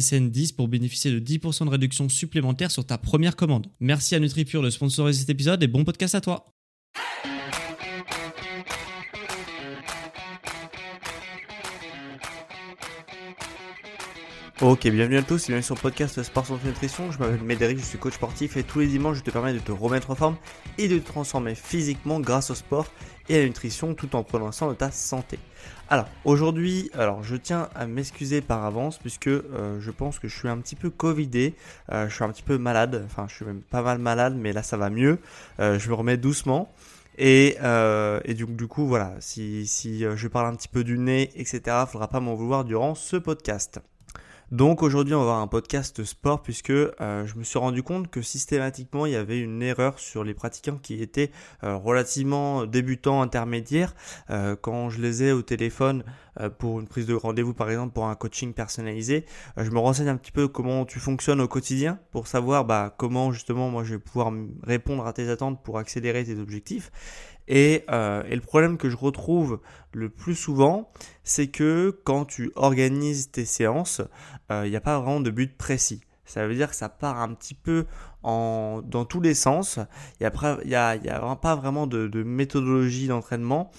SSN 10 pour bénéficier de 10% de réduction supplémentaire sur ta première commande. Merci à NutriPure de sponsoriser cet épisode et bon podcast à toi. Ok, bienvenue à tous, bienvenue sur le podcast Sport Santé Nutrition. Je m'appelle Médéric, je suis coach sportif et tous les dimanches je te permets de te remettre en forme et de te transformer physiquement grâce au sport et à la nutrition tout en prenant soin de ta santé. Alors aujourd'hui, alors je tiens à m'excuser par avance puisque euh, je pense que je suis un petit peu covidé, euh, je suis un petit peu malade, enfin je suis même pas mal malade mais là ça va mieux, euh, je me remets doucement. Et, et du, du, coup voilà, si, si je parle un petit peu du nez, etc., faudra pas m'en vouloir durant ce podcast. Donc aujourd'hui on va avoir un podcast sport puisque euh, je me suis rendu compte que systématiquement il y avait une erreur sur les pratiquants qui étaient euh, relativement débutants, intermédiaires. Euh, quand je les ai au téléphone pour une prise de rendez-vous par exemple pour un coaching personnalisé, je me renseigne un petit peu comment tu fonctionnes au quotidien pour savoir bah, comment justement moi je vais pouvoir répondre à tes attentes pour accélérer tes objectifs. Et, euh, et, le problème que je retrouve le plus souvent, c'est que quand tu organises tes séances, il euh, n'y a pas vraiment de but précis. Ça veut dire que ça part un petit peu en, dans tous les sens. Il n'y a, y pas vraiment de méthodologie d'entraînement.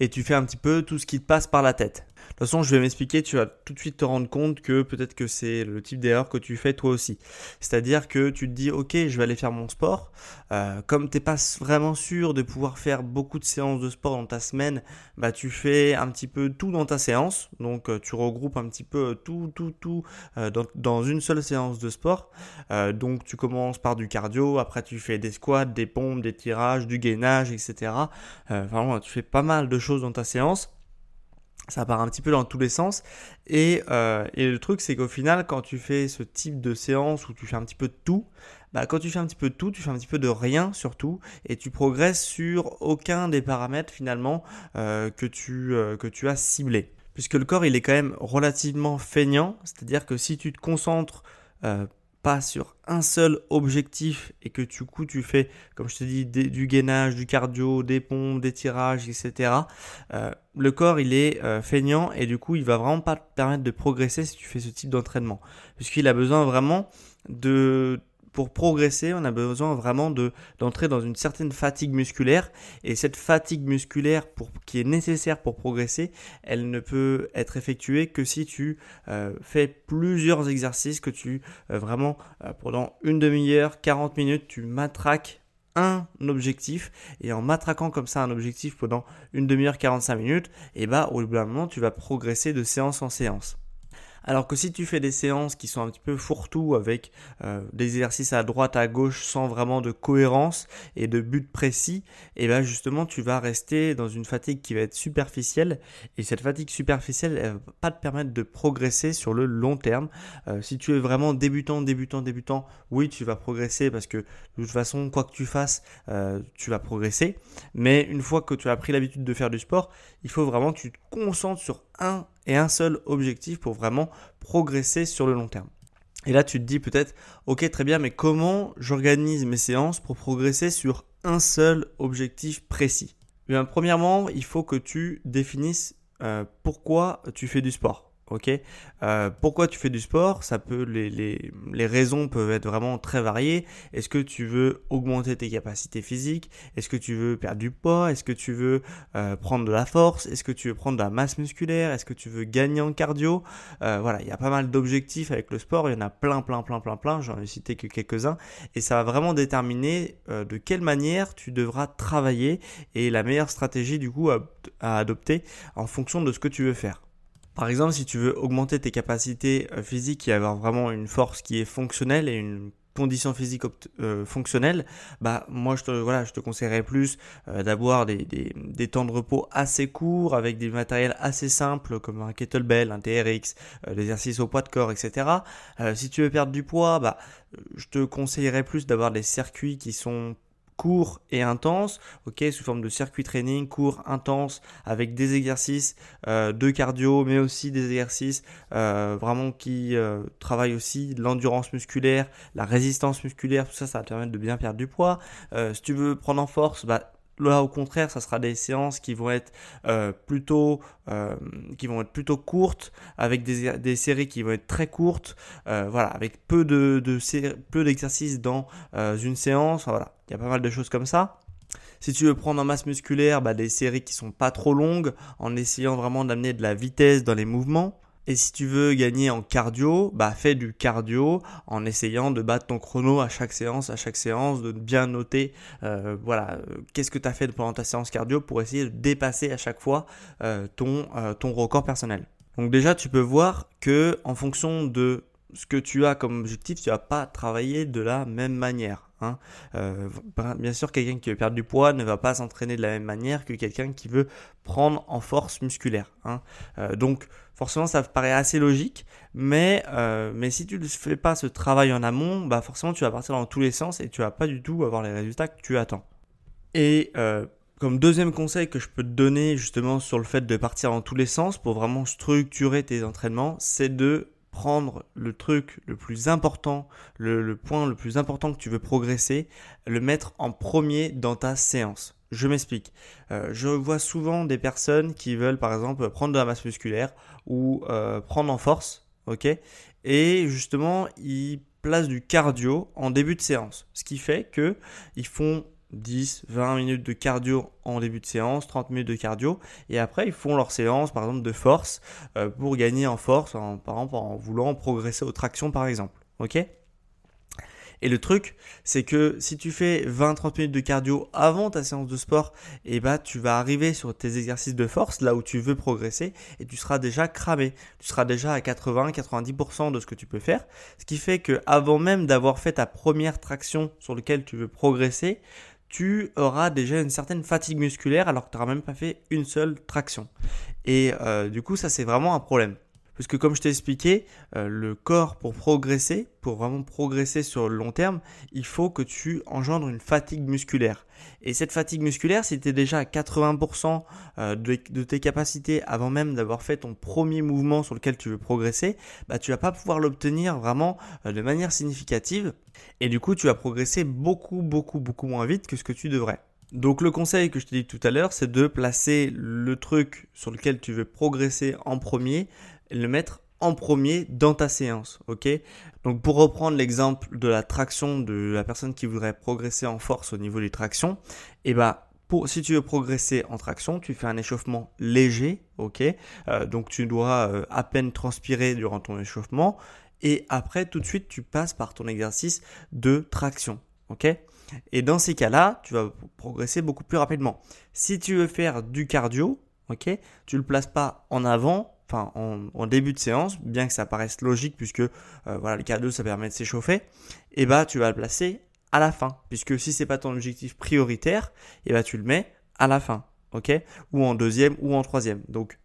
Et tu fais un petit peu tout ce qui te passe par la tête. De toute façon, je vais m'expliquer, tu vas tout de suite te rendre compte que peut-être que c'est le type d'erreur que tu fais toi aussi. C'est-à-dire que tu te dis, ok, je vais aller faire mon sport. Euh, comme t'es pas vraiment sûr de pouvoir faire beaucoup de séances de sport dans ta semaine, bah tu fais un petit peu tout dans ta séance. Donc euh, tu regroupes un petit peu tout, tout, tout euh, dans, une seule séance de sport. Euh, donc tu commences par du cardio, après tu fais des squats, des pompes, des tirages, du gainage, etc. Enfin, tu fais pas mal de choses dans ta séance ça part un petit peu dans tous les sens. Et, euh, et le truc, c'est qu'au final, quand tu fais ce type de séance où tu fais un petit peu de tout, bah, quand tu fais un petit peu de tout, tu fais un petit peu de rien surtout, et tu progresses sur aucun des paramètres finalement euh, que, tu, euh, que tu as ciblé. Puisque le corps, il est quand même relativement feignant, c'est-à-dire que si tu te concentres pas sur un seul objectif et que du coup tu fais, comme je te dis, du gainage, du cardio, des pompes, des tirages, etc., euh, le corps il est euh, feignant et du coup il va vraiment pas te permettre de progresser si tu fais ce type d'entraînement. Puisqu'il a besoin vraiment de pour progresser, on a besoin vraiment de d'entrer dans une certaine fatigue musculaire et cette fatigue musculaire pour qui est nécessaire pour progresser, elle ne peut être effectuée que si tu euh, fais plusieurs exercices que tu euh, vraiment euh, pendant une demi-heure, 40 minutes, tu matraques un objectif et en matraquant comme ça un objectif pendant une demi-heure 45 minutes et bah au bout d'un moment tu vas progresser de séance en séance. Alors que si tu fais des séances qui sont un petit peu fourre-tout avec euh, des exercices à droite, à gauche sans vraiment de cohérence et de but précis, et eh bien justement tu vas rester dans une fatigue qui va être superficielle et cette fatigue superficielle elle va pas te permettre de progresser sur le long terme. Euh, si tu es vraiment débutant, débutant, débutant, oui tu vas progresser parce que de toute façon quoi que tu fasses, euh, tu vas progresser. Mais une fois que tu as pris l'habitude de faire du sport, il faut vraiment que tu te concentres sur un et un seul objectif pour vraiment progresser sur le long terme. Et là, tu te dis peut-être, ok, très bien, mais comment j'organise mes séances pour progresser sur un seul objectif précis? Eh bien, Premièrement, il faut que tu définisses euh, pourquoi tu fais du sport. Euh, pourquoi tu fais du sport? Ça peut les, raisons peuvent être vraiment très variées. Est-ce que tu veux augmenter tes capacités physiques? Est-ce que tu veux perdre du poids? Est-ce que tu veux euh, prendre de la force? Est-ce que tu veux prendre de la masse musculaire? Est-ce que tu veux gagner en cardio? Euh, Voilà, il y a pas mal d'objectifs avec le sport. Il y en a plein, plein, plein, plein, plein. J'en ai cité que quelques-uns, et ça va vraiment déterminer de quelle manière tu devras travailler. Et la meilleure stratégie du coup à adopter en fonction de ce que tu veux faire. Par exemple, si tu veux augmenter tes capacités euh, physiques et avoir vraiment une force qui est fonctionnelle et une condition physique euh, fonctionnelle, bah moi je te voilà, je te conseillerais plus euh, d'avoir des, des, temps de repos assez courts avec des matériels assez simples comme un kettlebell, un TRX, l'exercice au poids de corps, etc. si tu veux perdre du poids, bah je te conseillerais plus d'avoir des circuits qui sont court et intense, ok, sous forme de circuit training, court, intense, avec des exercices euh, de cardio, mais aussi des exercices euh, vraiment qui euh, travaillent aussi l'endurance musculaire, la résistance musculaire, tout ça, ça va te permettre de bien perdre du poids. si tu veux prendre en force, bah, Là, au contraire, ça sera des séances qui vont être euh, plutôt, euh, plutôt courtes, avec des, séries qui vont être très courtes, euh, voilà, avec peu de, d'exercices dans une séance. Voilà, il y a pas mal de choses comme ça. Si tu veux prendre en masse musculaire, bah, des séries qui sont pas trop longues, en essayant vraiment d'amener de la vitesse dans les mouvements. Et si tu veux gagner en cardio, bah fais du cardio en essayant de battre ton chrono à chaque séance, à chaque séance, de bien noter, euh, voilà, euh, qu'est-ce que tu as fait pendant ta séance cardio pour essayer de dépasser à chaque fois euh, ton, record personnel. Donc déjà, tu peux voir que en fonction de ce que tu as comme objectif, tu vas pas travailler de la même manière. Hein. Bien sûr, quelqu'un qui veut perdre du poids ne va pas s'entraîner de la même manière que quelqu'un qui veut prendre en force musculaire. Hein. Donc, forcément, ça paraît assez logique, mais, euh, mais si tu ne fais pas ce travail en amont, bah forcément, tu vas partir dans tous les sens et tu vas pas du tout avoir les résultats que tu attends. Et comme deuxième conseil que je peux te donner justement sur le fait de partir dans tous les sens pour vraiment structurer tes entraînements, c'est de prendre le truc le plus important, le, point le plus important que tu veux progresser, le mettre en premier dans ta séance. Je m'explique. Euh, je vois souvent des personnes qui veulent par exemple prendre de la masse musculaire ou euh, prendre en force, ok? Et justement, ils placent du cardio en début de séance, ce qui fait que ils font 10, 20 minutes de cardio en début de séance, 30 minutes de cardio, et après ils font leur séance par exemple de force euh, pour gagner en force, en, en voulant progresser aux tractions par exemple. Ok? Et le truc, c'est que si tu fais 20-30 minutes de cardio avant ta séance de sport, et eh bah, tu vas arriver sur tes exercices de force, là où tu veux progresser, et tu seras déjà cramé. Tu seras déjà à 80-90% de ce que tu peux faire. Ce qui fait que avant même d'avoir fait ta première traction sur laquelle tu veux progresser, tu auras déjà une certaine fatigue musculaire alors que tu n'auras même pas fait une seule traction. Et euh, du coup, ça c'est vraiment un problème. Parce que comme je t'ai expliqué, euh, le corps pour progresser, pour vraiment progresser sur le long terme, il faut que tu engendres une fatigue musculaire. Et cette fatigue musculaire, si tu es déjà à 80% euh, de, tes capacités avant même d'avoir fait ton premier mouvement sur lequel tu veux progresser, bah, tu vas pas pouvoir l'obtenir vraiment euh, de manière significative. Et du coup, tu vas progresser beaucoup, beaucoup, beaucoup moins vite que ce que tu devrais. Donc le conseil que je t'ai dit tout à l'heure, c'est de placer le truc sur lequel tu veux progresser en premier le mettre en premier dans ta séance, ok? Donc pour reprendre l'exemple de la traction de la personne qui voudrait progresser en force au niveau des tractions, et eh bah pour, si tu veux progresser en traction, tu fais un échauffement léger, ok? Euh, Donc tu dois euh, à peine transpirer durant ton échauffement, et après tout de suite tu passes par ton exercice de traction, ok? Et dans ces cas-là, tu vas progresser beaucoup plus rapidement. Si tu veux faire du cardio, ok? Tu le places pas en avant, en, début de séance, bien que ça paraisse logique puisque euh, voilà, le cardio ça permet de s'échauffer, et eh bah tu vas le placer à la fin, puisque si c'est pas ton objectif prioritaire, et eh bah tu le mets à la fin, ok? Ou en deuxième ou en troisième. Donc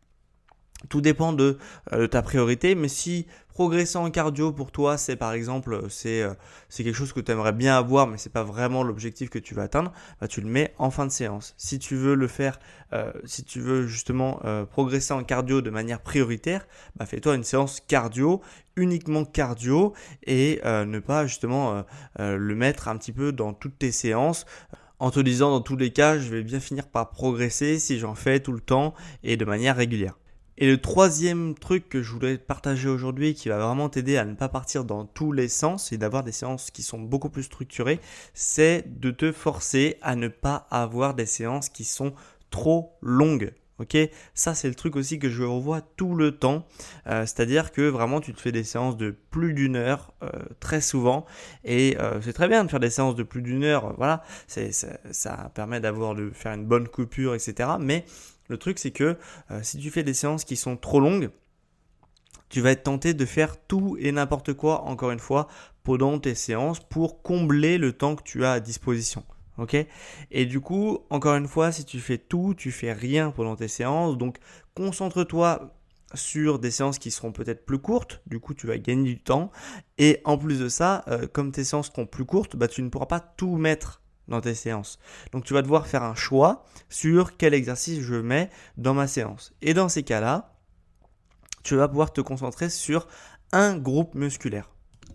tout dépend de, euh, de, ta priorité, mais si progresser en cardio pour toi, c'est par exemple, c'est euh, c'est quelque chose que tu aimerais bien avoir, mais c'est pas vraiment l'objectif que tu veux atteindre, bah, tu le mets en fin de séance. Si tu veux le faire, euh, si tu veux justement progresser en cardio de manière prioritaire, bah, fais-toi une séance cardio, uniquement cardio, et ne pas justement le mettre un petit peu dans toutes tes séances en te disant dans tous les cas, je vais bien finir par progresser si j'en fais tout le temps et de manière régulière. Et le troisième truc que je voulais partager aujourd'hui qui va vraiment t'aider à ne pas partir dans tous les sens et d'avoir des séances qui sont beaucoup plus structurées, c'est de te forcer à ne pas avoir des séances qui sont trop longues. Ok, ça c'est le truc aussi que je revois tout le temps. Euh, c'est-à-dire que vraiment tu te fais des séances de plus d'une heure euh, très souvent et euh, c'est très bien de faire des séances de plus d'une heure. Voilà, ça, ça permet d'avoir de faire une bonne coupure, etc. Mais le truc, c'est que euh, si tu fais des séances qui sont trop longues, tu vas être tenté de faire tout et n'importe quoi, encore une fois, pendant tes séances pour combler le temps que tu as à disposition. Ok? Et du coup, encore une fois, si tu fais tout, tu fais rien pendant tes séances. Donc, concentre-toi sur des séances qui seront peut-être plus courtes, du coup tu vas gagner du temps, et en plus de ça, euh, comme tes séances seront plus courtes, bah, tu ne pourras pas tout mettre dans tes séances. Donc tu vas devoir faire un choix sur quel exercice je mets dans ma séance. Et dans ces cas-là, tu vas pouvoir te concentrer sur un groupe musculaire.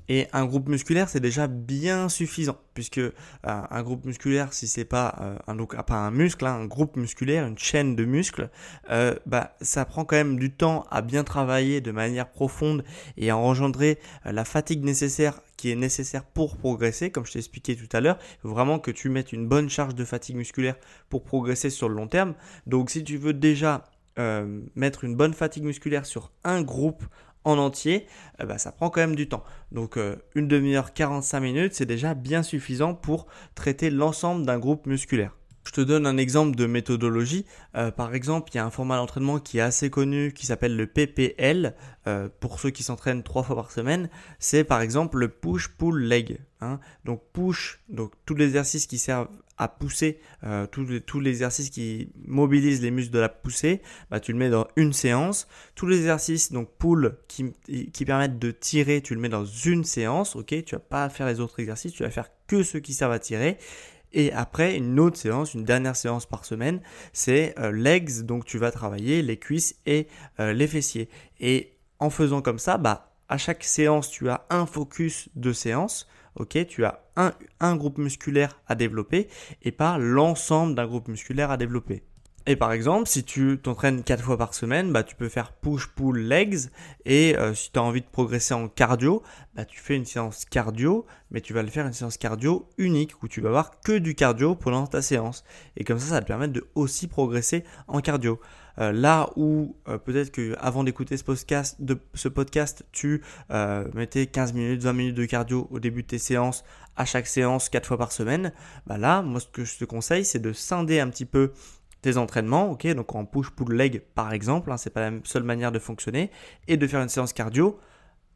Et un groupe musculaire, c'est déjà bien suffisant, puisque euh, un groupe musculaire, si c'est pas euh, un, pas un muscle, hein, un groupe musculaire, une chaîne de muscles, euh, bah, ça prend quand même du temps à bien travailler de manière profonde et à engendrer la fatigue nécessaire qui est nécessaire pour progresser, comme je t'ai expliqué tout à l'heure. Vraiment que tu mettes une bonne charge de fatigue musculaire pour progresser sur le long terme. Donc si tu veux déjà mettre une bonne fatigue musculaire sur un groupe en entier, ben, ça prend quand même du temps. Donc euh, une demi-heure, 45 minutes, c'est déjà bien suffisant pour traiter l'ensemble d'un groupe musculaire. Je te donne un exemple de méthodologie. Euh, par exemple, il y a un format d'entraînement qui est assez connu qui s'appelle le PPL. Euh, pour ceux qui s'entraînent trois fois par semaine, c'est par exemple le push-pull-leg. Hein. Donc push, donc tous les exercices qui servent à pousser, euh, tous, les, exercices qui mobilisent les muscles de la poussée, bah, tu le mets dans une séance. Tous les exercices, donc pull, qui, qui permettent de tirer, tu le mets dans une séance. Ok, tu vas pas faire les autres exercices, tu vas faire que ceux qui servent à tirer. Et après, une autre séance, une dernière séance par semaine, c'est euh, legs, donc tu vas travailler les cuisses et euh, les fessiers. Et en faisant comme ça, bah, à chaque séance, tu as un focus de séance. Ok, tu as un, un groupe musculaire à développer et pas l'ensemble d'un groupe musculaire à développer. Et par exemple, si tu t'entraînes 4 fois par semaine, bah, tu peux faire push-pull legs. Et euh, si tu as envie de progresser en cardio, bah, tu fais une séance cardio, mais tu vas le faire une séance cardio unique où tu vas avoir que du cardio pendant ta séance. Et comme ça, ça va te permettre de aussi progresser en cardio. Euh, là où euh, peut-être que avant d'écouter ce podcast, tu mettais 15 minutes, 20 minutes de cardio au début de tes séances, à chaque séance 4 fois par semaine, bah là, moi ce que je te conseille, c'est de scinder un petit peu tes entraînements, ok, donc en push-pull leg par exemple, hein, c'est pas la seule manière de fonctionner, et de faire une séance cardio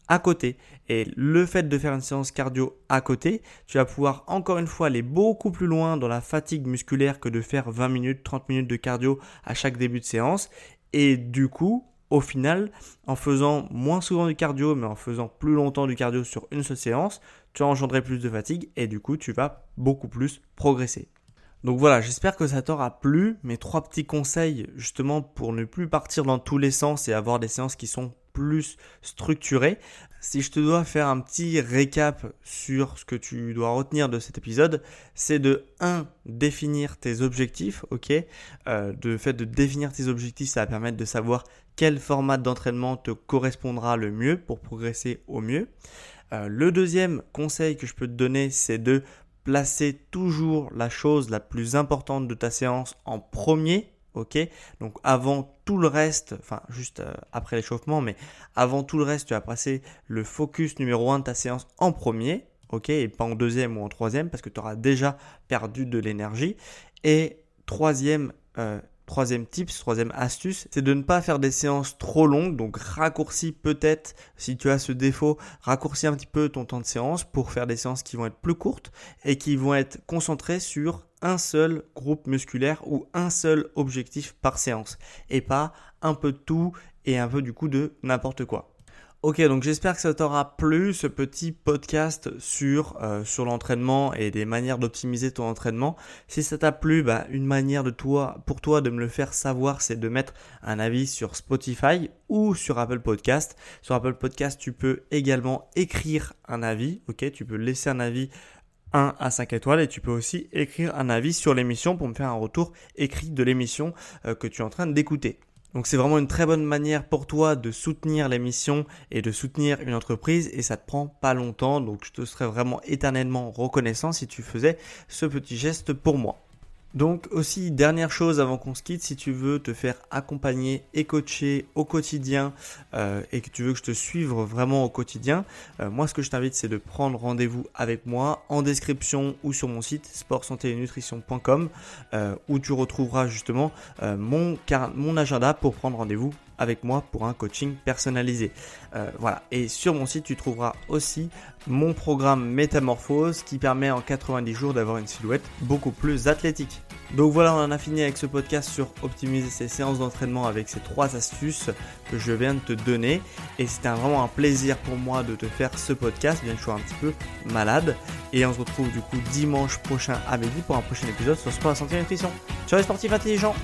à côté. Et le fait de faire une séance cardio à côté, tu vas pouvoir encore une fois aller beaucoup plus loin dans la fatigue musculaire que de faire 20 minutes, 30 minutes de cardio à chaque début de séance. Et du coup, au final, en faisant moins souvent du cardio, mais en faisant plus longtemps du cardio sur une seule séance, tu vas engendrer plus de fatigue et du coup, tu vas beaucoup plus progresser. Donc voilà, j'espère que ça t'aura plu. Mes trois petits conseils justement pour ne plus partir dans tous les sens et avoir des séances qui sont plus structurées. Si je te dois faire un petit récap sur ce que tu dois retenir de cet épisode, c'est de 1. définir tes objectifs, ok? Euh, De fait de définir tes objectifs, ça va permettre de savoir quel format d'entraînement te correspondra le mieux pour progresser au mieux. Euh, le deuxième conseil que je peux te donner, c'est de placer toujours la chose la plus importante de ta séance en premier. Ok, donc avant tout le reste, enfin juste euh, après l'échauffement, mais avant tout le reste, tu vas passer le focus numéro 1 de ta séance en premier, ok, et pas en deuxième ou en troisième, parce que tu auras déjà perdu de l'énergie. Et troisième euh, Troisième tips, troisième astuce, c'est de ne pas faire des séances trop longues, donc raccourcis peut-être, si tu as ce défaut, raccourcis un petit peu ton temps de séance pour faire des séances qui vont être plus courtes et qui vont être concentrées sur un seul groupe musculaire ou un seul objectif par séance et pas un peu de tout et un peu du coup de n'importe quoi. Ok, donc j'espère que ça t'aura plu ce petit podcast sur, euh, sur l'entraînement et des manières d'optimiser ton entraînement. Si ça t'a plu, bah, une manière de toi, pour toi de me le faire savoir, c'est de mettre un avis sur Spotify ou sur Apple Podcast. Sur Apple Podcast, tu peux également écrire un avis. Ok, tu peux laisser un avis 1 à 5 étoiles et tu peux aussi écrire un avis sur l'émission pour me faire un retour écrit de l'émission euh, que tu es en train d'écouter. Donc c'est vraiment une très bonne manière pour toi de soutenir l'émission et de soutenir une entreprise et ça te prend pas longtemps. Donc je te serais vraiment éternellement reconnaissant si tu faisais ce petit geste pour moi. Donc aussi, dernière chose avant qu'on se quitte, si tu veux te faire accompagner et coacher au quotidien euh, et que tu veux que je te suive vraiment au quotidien, euh, moi ce que je t'invite c'est de prendre rendez-vous avec moi en description ou sur mon site sportsanténutrition.com euh, où tu retrouveras justement mon, mon agenda pour prendre rendez-vous avec moi pour un coaching personnalisé. Euh, voilà. Et sur mon site, tu trouveras aussi mon programme Métamorphose qui permet en 90 jours d'avoir une silhouette beaucoup plus athlétique. Donc voilà, on en a fini avec ce podcast sur optimiser ses séances d'entraînement avec ces trois astuces que je viens de te donner. Et c'était vraiment un plaisir pour moi de te faire ce podcast, bien que je sois un petit peu malade. Et on se retrouve du coup dimanche prochain à midi pour un prochain épisode sur Sport, la santé et nutrition. Ciao les sportifs intelligents